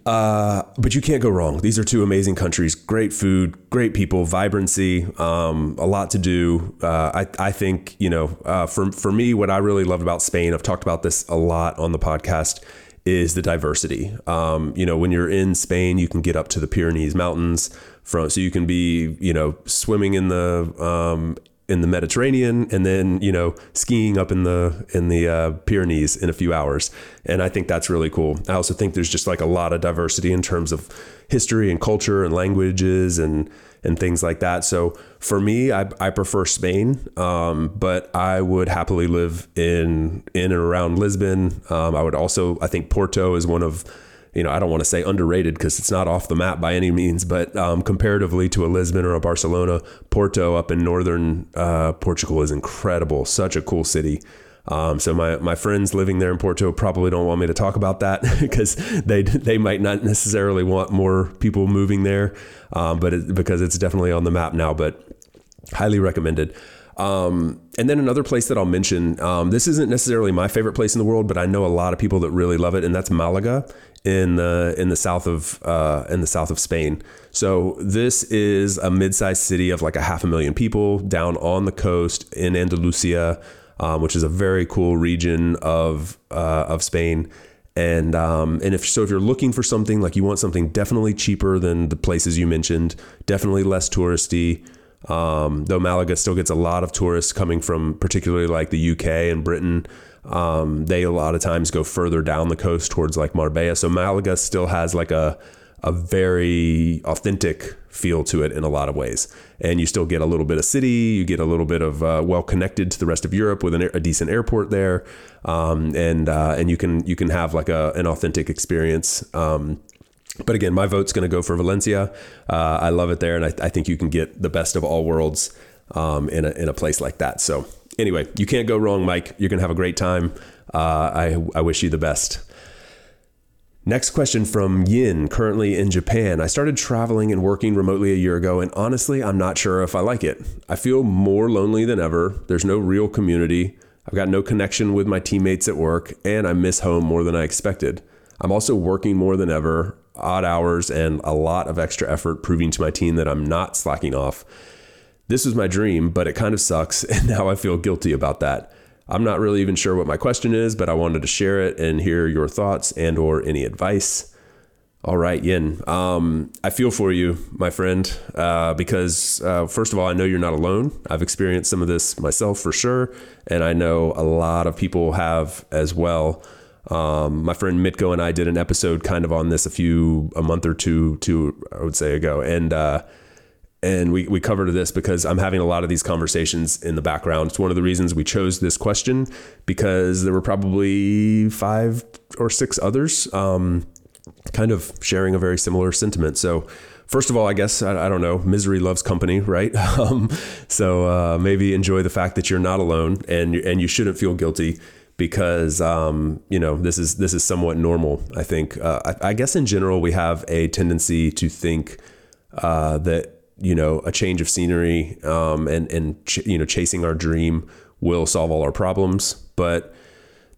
Uh, but you can't go wrong. These are two amazing countries. Great food, great people, vibrancy, um, a lot to do. Uh, I, I think you know, uh, for for me, what I really loved about Spain, I've talked about this a lot on the podcast, is the diversity. Um, you know, when you're in Spain, you can get up to the Pyrenees Mountains from so you can be you know swimming in the um, in the Mediterranean and then you know skiing up in the in the uh, Pyrenees in a few hours. And I think that's really cool. I also think there's just like a lot of diversity in terms of history and culture and languages and and things like that. So for me I, I prefer Spain um, but I would happily live in in and around Lisbon. Um, I would also I think Porto is one of you know, I don't want to say underrated because it's not off the map by any means, but um, comparatively to a Lisbon or a Barcelona, Porto up in northern uh, Portugal is incredible. Such a cool city. Um, so my, my friends living there in Porto probably don't want me to talk about that because they they might not necessarily want more people moving there, um, but it, because it's definitely on the map now. But highly recommended. Um, and then another place that I'll mention, um, this isn't necessarily my favorite place in the world, but I know a lot of people that really love it, and that's Malaga in the in the south of uh, in the south of Spain. So this is a mid-sized city of like a half a million people down on the coast in Andalusia, um, which is a very cool region of uh, of Spain. And um, and if so, if you're looking for something like you want something definitely cheaper than the places you mentioned, definitely less touristy. Um, though Malaga still gets a lot of tourists coming from particularly like the UK and Britain. Um, they a lot of times go further down the coast towards like Marbella. So Malaga still has like a a very authentic feel to it in a lot of ways. And you still get a little bit of city, you get a little bit of uh, well connected to the rest of Europe with an, a decent airport there, um, and uh, and you can you can have like a an authentic experience. Um, but again, my vote's going to go for Valencia. Uh, I love it there, and I, I, think you can get the best of all worlds um, in a in a place like that. So anyway, you can't go wrong, Mike. You're going to have a great time. Uh, I I wish you the best. Next question from Yin, currently in Japan. I started traveling and working remotely a year ago, and honestly, I'm not sure if I like it. I feel more lonely than ever. There's no real community. I've got no connection with my teammates at work, and I miss home more than I expected. I'm also working more than ever, odd hours, and a lot of extra effort, proving to my team that I'm not slacking off. This was my dream, but it kind of sucks, and now I feel guilty about that. I'm not really even sure what my question is, but I wanted to share it and hear your thoughts and or any advice. All right, Yin. Um, I feel for you, my friend, uh, because uh, first of all, I know you're not alone. I've experienced some of this myself for sure, and I know a lot of people have as well. Um, my friend Mitko and I did an episode kind of on this a few a month or two, two I would say ago, and uh, and we, we covered this because I'm having a lot of these conversations in the background. It's one of the reasons we chose this question because there were probably five or six others um, kind of sharing a very similar sentiment. So, first of all, I guess, I, I don't know, misery loves company, right? Um, so uh, maybe enjoy the fact that you're not alone and, and you shouldn't feel guilty because um, you know this is this is somewhat normal. I think. Uh, I, I, guess in general we have a tendency to think uh, that you know a change of scenery um, and and ch- you know chasing our dream will solve all our problems but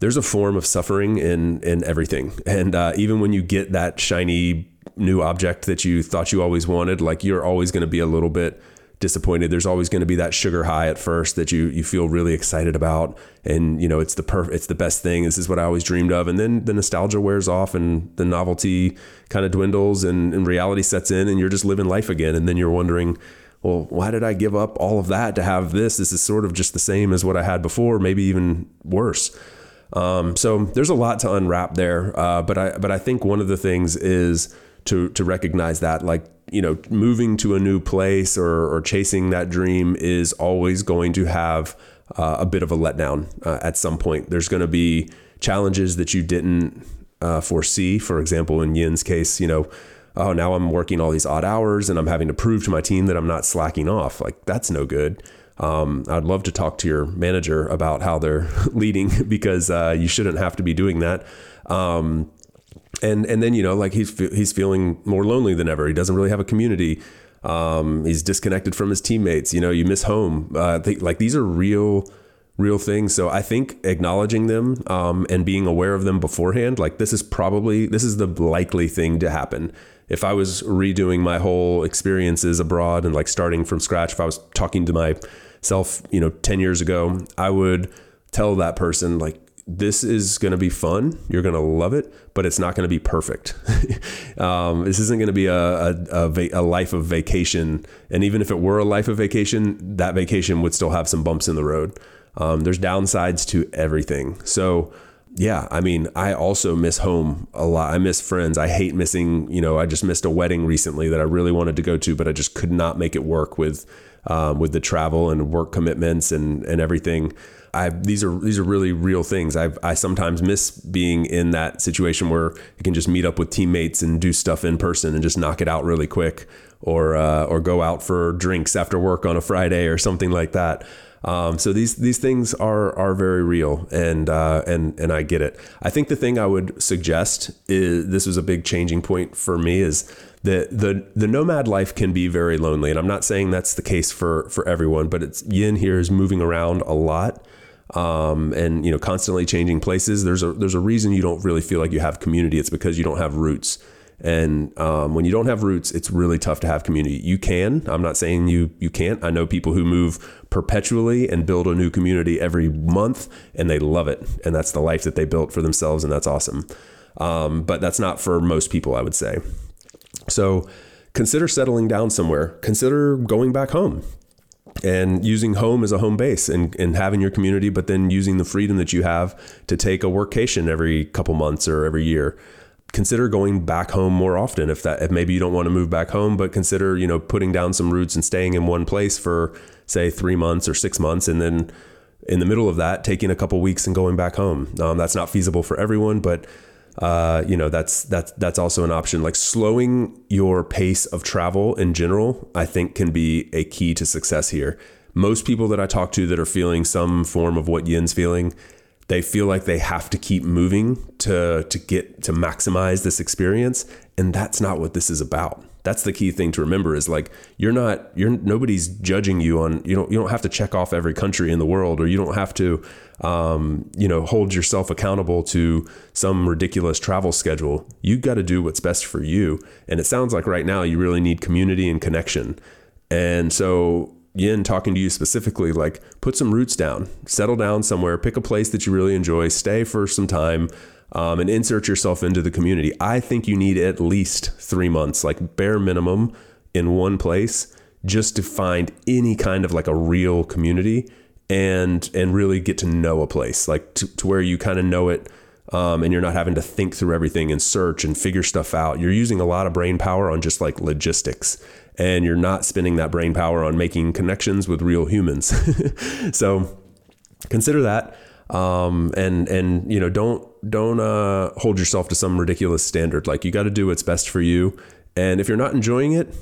there's a form of suffering in in everything and uh, even when you get that shiny new object that you thought you always wanted like you're always going to be a little bit disappointed. There's always going to be that sugar high at first that you you feel really excited about, and you know it's the perf- it's the best thing. This is what I always dreamed of, and then the nostalgia wears off, and the novelty kind of dwindles, and, and reality sets in, and you're just living life again, and then you're wondering. Well, why did I give up all of that to have this? This is sort of just the same as what I had before, maybe even worse. Um, so there's a lot to unwrap there, uh, but I but I think one of the things is to to recognize that like you know, moving to a new place or, or chasing that dream is always going to have uh, a bit of a letdown uh, at some point. There's going to be challenges that you didn't uh, foresee. For example, in Yin's case, you know, oh, now I'm working all these odd hours and I'm having to prove to my team that I'm not slacking off. Like, that's no good. Um, I'd love to talk to your manager about how they're leading because uh, you shouldn't have to be doing that. Um, and and then you know like he's he's feeling more lonely than ever. He doesn't really have a community. Um, he's disconnected from his teammates. You know, you miss home. Uh, they, like these are real real things. So I think acknowledging them um, and being aware of them beforehand, like this is probably this is the likely thing to happen. If I was redoing my whole experiences abroad and like starting from scratch, if I was talking to myself, you know, ten years ago, I would tell that person like this is going to be fun. You're going to love it, but it's not going to be perfect. um, this isn't going to be a, a, a, va- a, life of vacation. And even if it were a life of vacation, that vacation would still have some bumps in the road. Um, there's downsides to everything. So, yeah, I mean, I also miss home a lot. I miss friends. I hate missing, you know, I just missed a wedding recently that I really wanted to go to, but I just could not make it work with um, with the travel and work commitments and, and everything. I these are these are really real things. I I sometimes miss being in that situation where you can just meet up with teammates and do stuff in person and just knock it out really quick, or uh, or go out for drinks after work on a Friday or something like that. Um, so these these things are are very real, and uh, and and I get it. I think the thing I would suggest is this was a big changing point for me is that the the nomad life can be very lonely, and I'm not saying that's the case for for everyone, but it's Yin here is moving around a lot um, and you know constantly changing places. There's a there's a reason you don't really feel like you have community. It's because you don't have roots. And um, when you don't have roots it's really tough to have community. You can. I'm not saying you you can't. I know people who move perpetually and build a new community every month and they love it. And that's the life that they built for themselves and that's awesome. Um, but that's not for most people i would say. So consider settling down somewhere. Consider going back home and using home as a home base and, and having your community, but then using the freedom that you have to take a workcation every couple months or every year. Consider going back home more often if that if maybe you don't want to move back home, but consider, you know, putting down some roots and staying in one place for say three months or six months and then in the middle of that taking a couple weeks and going back home. Um, that's not feasible for everyone, but uh, you know that's that's that's also an option. Like slowing your pace of travel in general, I think can be a key to success here. Most people that I talk to that are feeling some form of what Yin's feeling, they feel like they have to keep moving to to get to maximize this experience, and that's not what this is about that's the key thing to remember is like you're not you're nobody's judging you on you don't you don't have to check off every country in the world or you don't have to um, you know hold yourself accountable to some ridiculous travel schedule. You got to do what's best for you. And it sounds like right now you really need community and connection. And so Yin talking to you specifically, like put some roots down, settle down somewhere, pick a place that you really enjoy, stay for some time, um, and insert yourself into the community. I think you need at least three months, like bare minimum, in one place, just to find any kind of like a real community and and really get to know a place, like to, to where you kind of know it. Um, and you're not having to think through everything and search and figure stuff out. You're using a lot of brain power on just like logistics, and you're not spending that brain power on making connections with real humans. so consider that um, and and you know don't don't uh, hold yourself to some ridiculous standard. Like you got to do what's best for you. And if you're not enjoying it,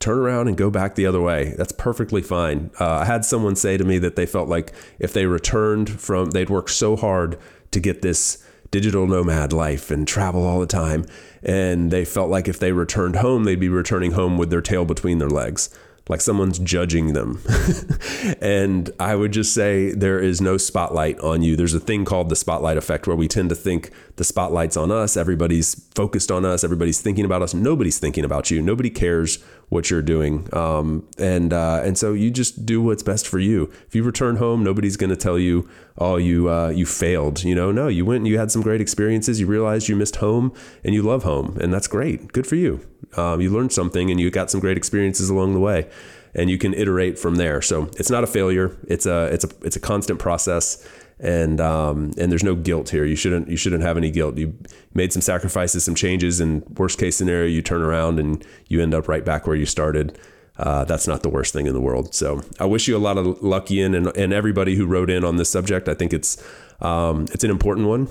turn around and go back the other way. That's perfectly fine. Uh, I had someone say to me that they felt like if they returned from, they'd worked so hard to get this digital nomad life and travel all the time. And they felt like if they returned home, they'd be returning home with their tail between their legs like someone's judging them. and I would just say there is no spotlight on you. There's a thing called the spotlight effect where we tend to think the spotlight's on us, everybody's focused on us, everybody's thinking about us. Nobody's thinking about you. Nobody cares what you're doing. Um, and uh, and so you just do what's best for you. If you return home, nobody's going to tell you, "Oh, you uh, you failed." You know, no, you went and you had some great experiences. You realized you missed home, and you love home, and that's great. Good for you. Um, you learned something, and you got some great experiences along the way, and you can iterate from there. So it's not a failure. It's a it's a it's a constant process and um, and there's no guilt here. You shouldn't you shouldn't have any guilt. You made some sacrifices, some changes, and worst case scenario, you turn around and you end up right back where you started. Uh, that's not the worst thing in the world. So I wish you a lot of luck, Ian, and, and everybody who wrote in on this subject. I think it's um, it's an important one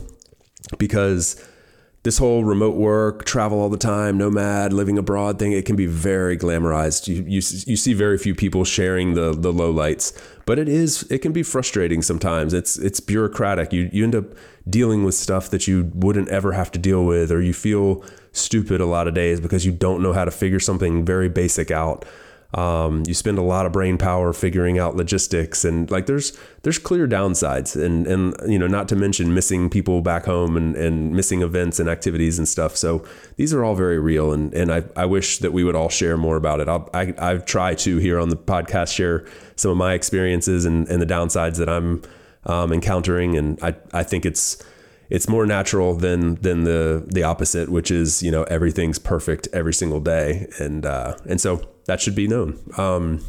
because this whole remote work, travel all the time, nomad, living abroad thing, it can be very glamorized. You, you, you see very few people sharing the, the low lights, but it is, it can be frustrating sometimes. It's, it's bureaucratic. You, you end up dealing with stuff that you wouldn't ever have to deal with, or you feel stupid a lot of days because you don't know how to figure something very basic out. Um, you spend a lot of brain power figuring out logistics and like there's there's clear downsides and and you know not to mention missing people back home and, and missing events and activities and stuff. So these are all very real and and I, I wish that we would all share more about it. I'll, I I try to here on the podcast share some of my experiences and, and the downsides that I'm um, encountering. And I I think it's it's more natural than than the the opposite, which is you know everything's perfect every single day, and uh, and so that should be known. Um,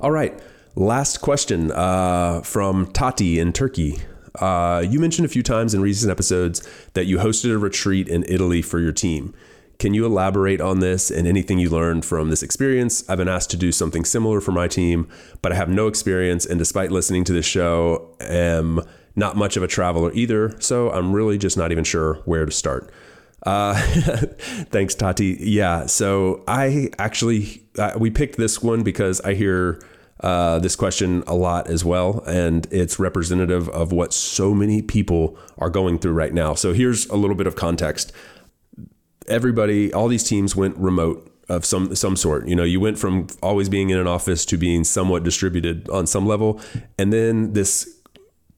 all right, last question uh, from Tati in Turkey. Uh, you mentioned a few times in recent episodes that you hosted a retreat in Italy for your team. Can you elaborate on this and anything you learned from this experience? I've been asked to do something similar for my team, but I have no experience, and despite listening to this show, am not much of a traveler either, so I'm really just not even sure where to start. Uh, thanks, Tati. Yeah, so I actually uh, we picked this one because I hear uh, this question a lot as well, and it's representative of what so many people are going through right now. So here's a little bit of context. Everybody, all these teams went remote of some some sort. You know, you went from always being in an office to being somewhat distributed on some level, and then this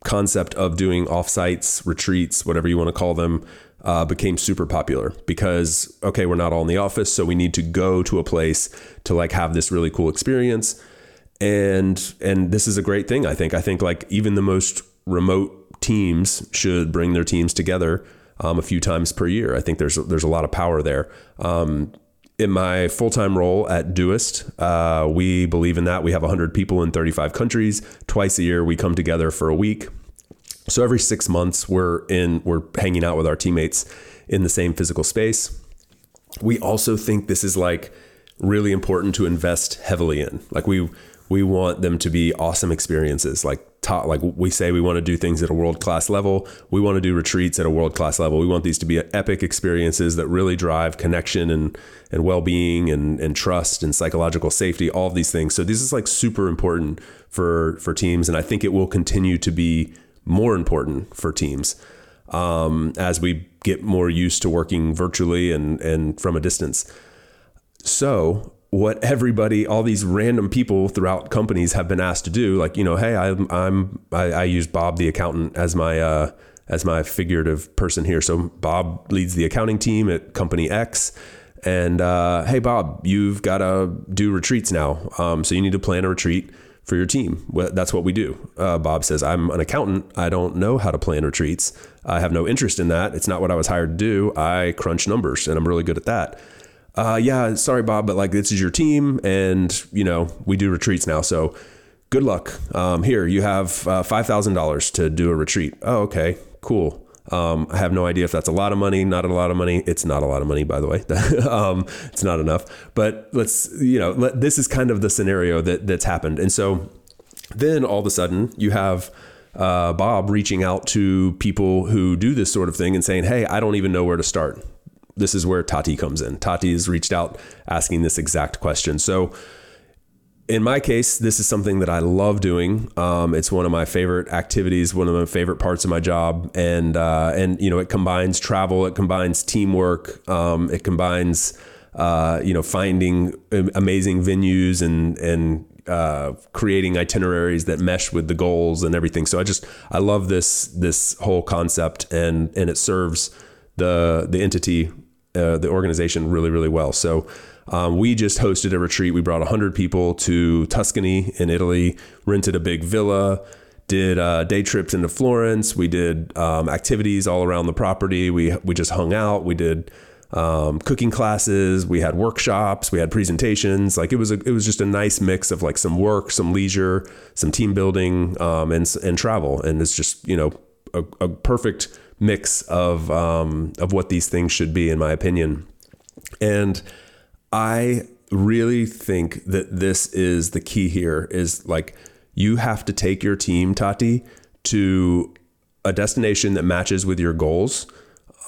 concept of doing offsites, retreats, whatever you want to call them, uh, became super popular because okay, we're not all in the office, so we need to go to a place to like have this really cool experience, and and this is a great thing. I think. I think like even the most remote teams should bring their teams together um, a few times per year. I think there's there's a lot of power there. Um, in my full time role at Doist, uh, we believe in that. We have 100 people in 35 countries. Twice a year, we come together for a week. So every six months, we're in we're hanging out with our teammates in the same physical space. We also think this is like really important to invest heavily in. Like we we want them to be awesome experiences, like top like we say we want to do things at a world class level we want to do retreats at a world class level we want these to be epic experiences that really drive connection and and well-being and and trust and psychological safety all of these things so this is like super important for for teams and i think it will continue to be more important for teams um, as we get more used to working virtually and and from a distance so what everybody, all these random people throughout companies have been asked to do. Like, you know, hey, I'm, I'm, I, I use Bob the accountant as my, uh, as my figurative person here. So Bob leads the accounting team at company X. And uh, hey, Bob, you've got to do retreats now. Um, so you need to plan a retreat for your team. That's what we do. Uh, Bob says, I'm an accountant. I don't know how to plan retreats. I have no interest in that. It's not what I was hired to do. I crunch numbers and I'm really good at that uh, yeah, sorry, Bob, but like this is your team, and you know we do retreats now, so good luck. Um, here you have uh, five thousand dollars to do a retreat. Oh, okay, cool. Um, I have no idea if that's a lot of money, not a lot of money. It's not a lot of money, by the way. um, it's not enough. But let's, you know, let, this is kind of the scenario that that's happened. And so then all of a sudden you have uh, Bob reaching out to people who do this sort of thing and saying, "Hey, I don't even know where to start this is where Tati comes in. Tati has reached out asking this exact question. So, in my case, this is something that I love doing. Um, it's one of my favorite activities, one of my favorite parts of my job, and uh, and you know it combines travel, it combines teamwork, um, it combines uh, you know finding amazing venues and and uh, creating itineraries that mesh with the goals and everything. So I just I love this this whole concept, and and it serves the the entity uh, the organization really, really well. So um, we just hosted a retreat. We brought 100 people to Tuscany in Italy, rented a big villa, did uh, day trips into Florence. We did um, activities all around the property. We, we just hung out. We did um, cooking classes. We had workshops. We had presentations. Like it was a, it was just a nice mix of like some work, some leisure, some team building, um, and and travel. And it's just you know a, a perfect mix of um, of what these things should be, in my opinion. And I really think that this is the key here. Is like you have to take your team, Tati, to a destination that matches with your goals.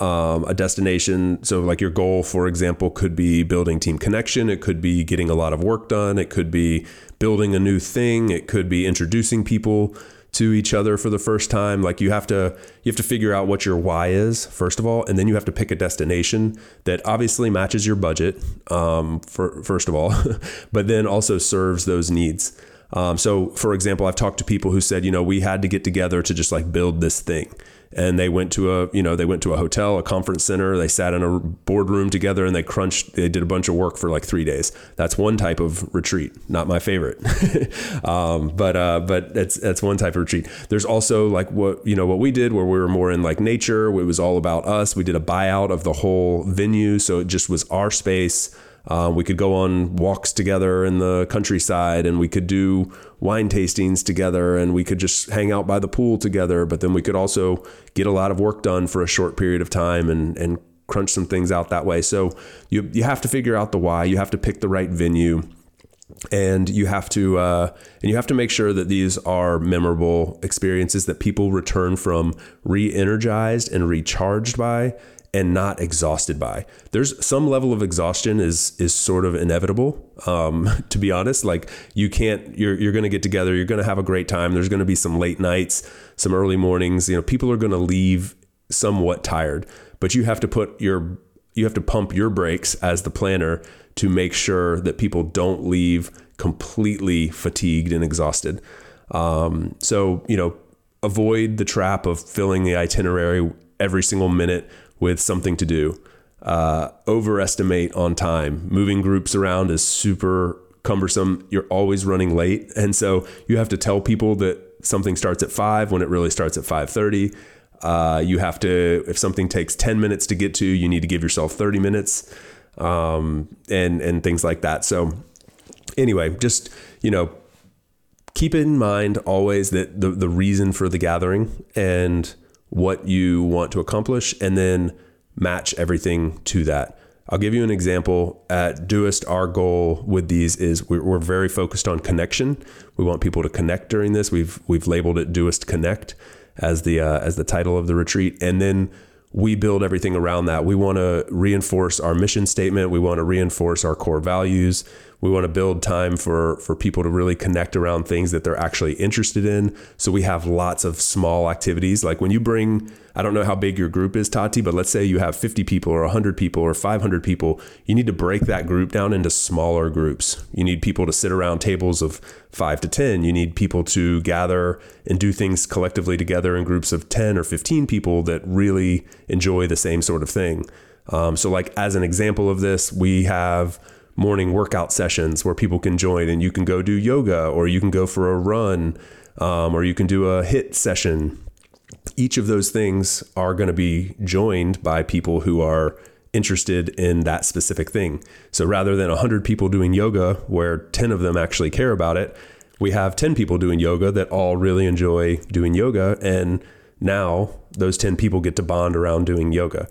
Um, a destination. So, like your goal, for example, could be building team connection. It could be getting a lot of work done. It could be building a new thing. It could be introducing people to each other for the first time like you have to you have to figure out what your why is first of all and then you have to pick a destination that obviously matches your budget um, for, first of all but then also serves those needs. Um, so for example i've talked to people who said you know we had to get together to just like build this thing and they went to a you know they went to a hotel a conference center they sat in a boardroom together and they crunched they did a bunch of work for like three days. That's one type of retreat not my favorite. Um, but uh, but that's that's one type of retreat. There's also like what you know what we did where we were more in like nature it was all about us. We did a buyout of the whole venue so it just was our space uh, we could go on walks together in the countryside and we could do wine tastings together and we could just hang out by the pool together. But then we could also get a lot of work done for a short period of time and, and crunch some things out that way. So you, you have to figure out the why, you have to pick the right venue and you have to uh, and you have to make sure that these are memorable experiences that people return from re-energized and recharged by and not exhausted by. There's some level of exhaustion is is sort of inevitable. Um, to be honest, like you can't you're you're going to get together, you're going to have a great time. There's going to be some late nights, some early mornings. You know, people are going to leave somewhat tired, but you have to put your you have to pump your brakes as the planner to make sure that people don't leave completely fatigued and exhausted. Um, so you know, avoid the trap of filling the itinerary every single minute with something to do. Uh, overestimate on time. Moving groups around is super cumbersome. You're always running late, and so you have to tell people that something starts at five when it really starts at five thirty. Uh, you have to, if something takes ten minutes to get to, you need to give yourself thirty minutes, um, and and things like that. So, anyway, just you know, keep in mind always that the the reason for the gathering and what you want to accomplish and then match everything to that. I'll give you an example. At Doist, our goal with these is we're, very focused on connection. We want people to connect during this. We've we've labeled it Doist Connect as the uh, as the title of the retreat, and then we build everything around that. We want to reinforce our mission statement. We want to reinforce our core values. We want to build time for for people to really connect around things that they're actually interested in. So we have lots of small activities. Like when you bring, I don't know how big your group is, Tati, but let's say you have 50 people or 100 people or 500 people. You need to break that group down into smaller groups. You need people to sit around tables of five to 10. You need people to gather and do things collectively together in groups of 10 or 15 people that really enjoy the same sort of thing. Um, so, like as an example of this, we have morning workout sessions where people can join and you can go do yoga or you can go for a run um, or you can do a HIIT session. Each of those things are going to be joined by people who are interested in that specific thing. So rather than 100 people doing yoga where 10 of them actually care about it, we have 10 people doing yoga that all really enjoy doing yoga and now those 10 people get to bond around doing yoga.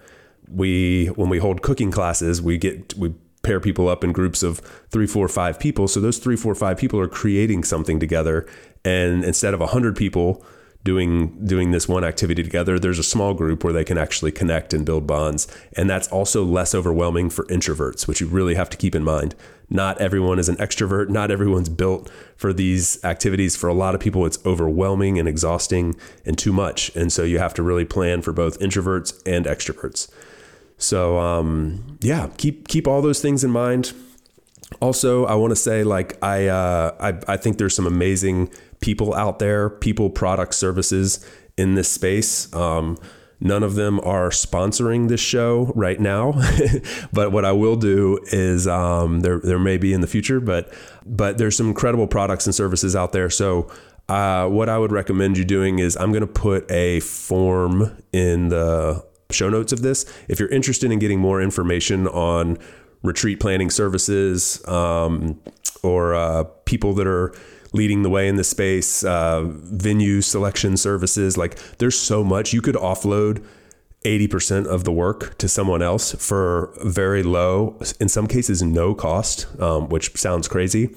We when we hold cooking classes, we get we pair people up in groups of three, four, five people. So those three, four, five people are creating something together. And instead of a hundred people doing doing this one activity together, there's a small group where they can actually connect and build bonds. And that's also less overwhelming for introverts, which you really have to keep in mind. Not everyone is an extrovert. Not everyone's built for these activities. For a lot of people, it's overwhelming and exhausting and too much. And so you have to really plan for both introverts and extroverts. So um, yeah, keep keep all those things in mind. Also, I want to say like I, uh, I I think there's some amazing people out there, people, products, services in this space. Um, none of them are sponsoring this show right now, but what I will do is um, there there may be in the future, but but there's some incredible products and services out there. So uh, what I would recommend you doing is I'm going to put a form in the show notes of this. If you're interested in getting more information on retreat planning services um, or uh, people that are leading the way in the space, uh, venue selection services, like there's so much you could offload. 80% of the work to someone else for very low, in some cases, no cost, um, which sounds crazy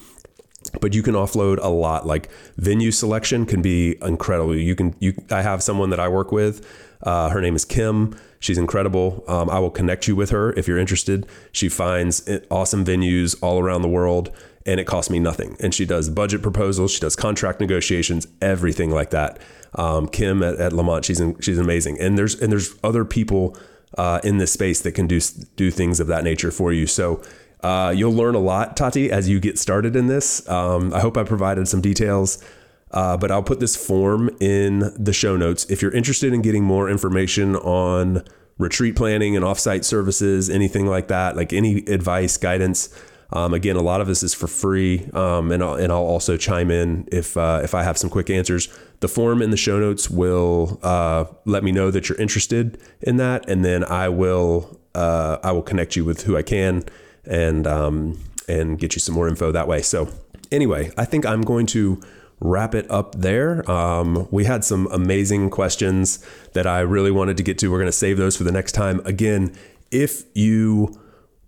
but you can offload a lot like venue selection can be incredible you can you i have someone that i work with uh, her name is Kim. She's incredible. Um, I will connect you with her if you're interested. She finds awesome venues all around the world and it costs me nothing. And she does budget proposals, she does contract negotiations, everything like that. Um, Kim at, at Lamont, she's in, she's amazing. And there's and there's other people uh, in this space that can do do things of that nature for you. So uh, you'll learn a lot, Tati, as you get started in this. Um, I hope I provided some details. Uh, but I'll put this form in the show notes. If you're interested in getting more information on retreat planning and offsite services, anything like that, like any advice, guidance, um, again, a lot of this is for free, um, and I'll, and I'll also chime in if uh, if I have some quick answers. The form in the show notes will uh, let me know that you're interested in that, and then I will uh, I will connect you with who I can and um, and get you some more info that way. So anyway, I think I'm going to wrap it up there. Um, we had some amazing questions that I really wanted to get to. We're going to save those for the next time. Again, if you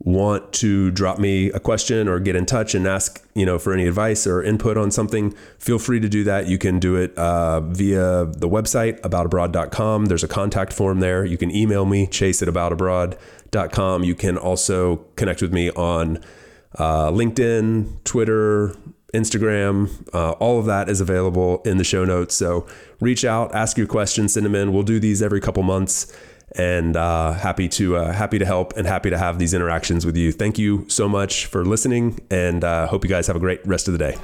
want to drop me a question or get in touch and ask you know for any advice or input on something feel free to do that you can do it uh, via the website aboutabroad.com there's a contact form there you can email me chase at aboutabroad.com you can also connect with me on uh, linkedin twitter Instagram, uh, all of that is available in the show notes. So reach out, ask your questions, send them in. We'll do these every couple months, and uh, happy to uh, happy to help and happy to have these interactions with you. Thank you so much for listening, and uh, hope you guys have a great rest of the day.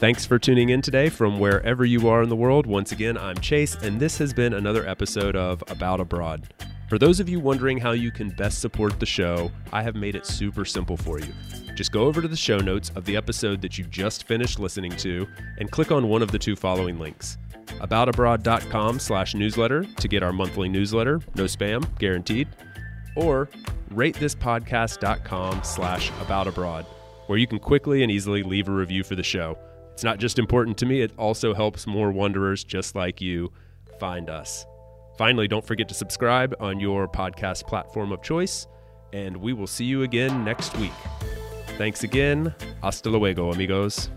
Thanks for tuning in today from wherever you are in the world. Once again, I'm Chase, and this has been another episode of About Abroad. For those of you wondering how you can best support the show, I have made it super simple for you. Just go over to the show notes of the episode that you just finished listening to and click on one of the two following links. Aboutabroad.com slash newsletter to get our monthly newsletter, no spam, guaranteed, or ratethispodcast.com slash aboutabroad, where you can quickly and easily leave a review for the show. It's not just important to me, it also helps more wanderers just like you find us. Finally, don't forget to subscribe on your podcast platform of choice, and we will see you again next week. Thanks again. Hasta luego, amigos.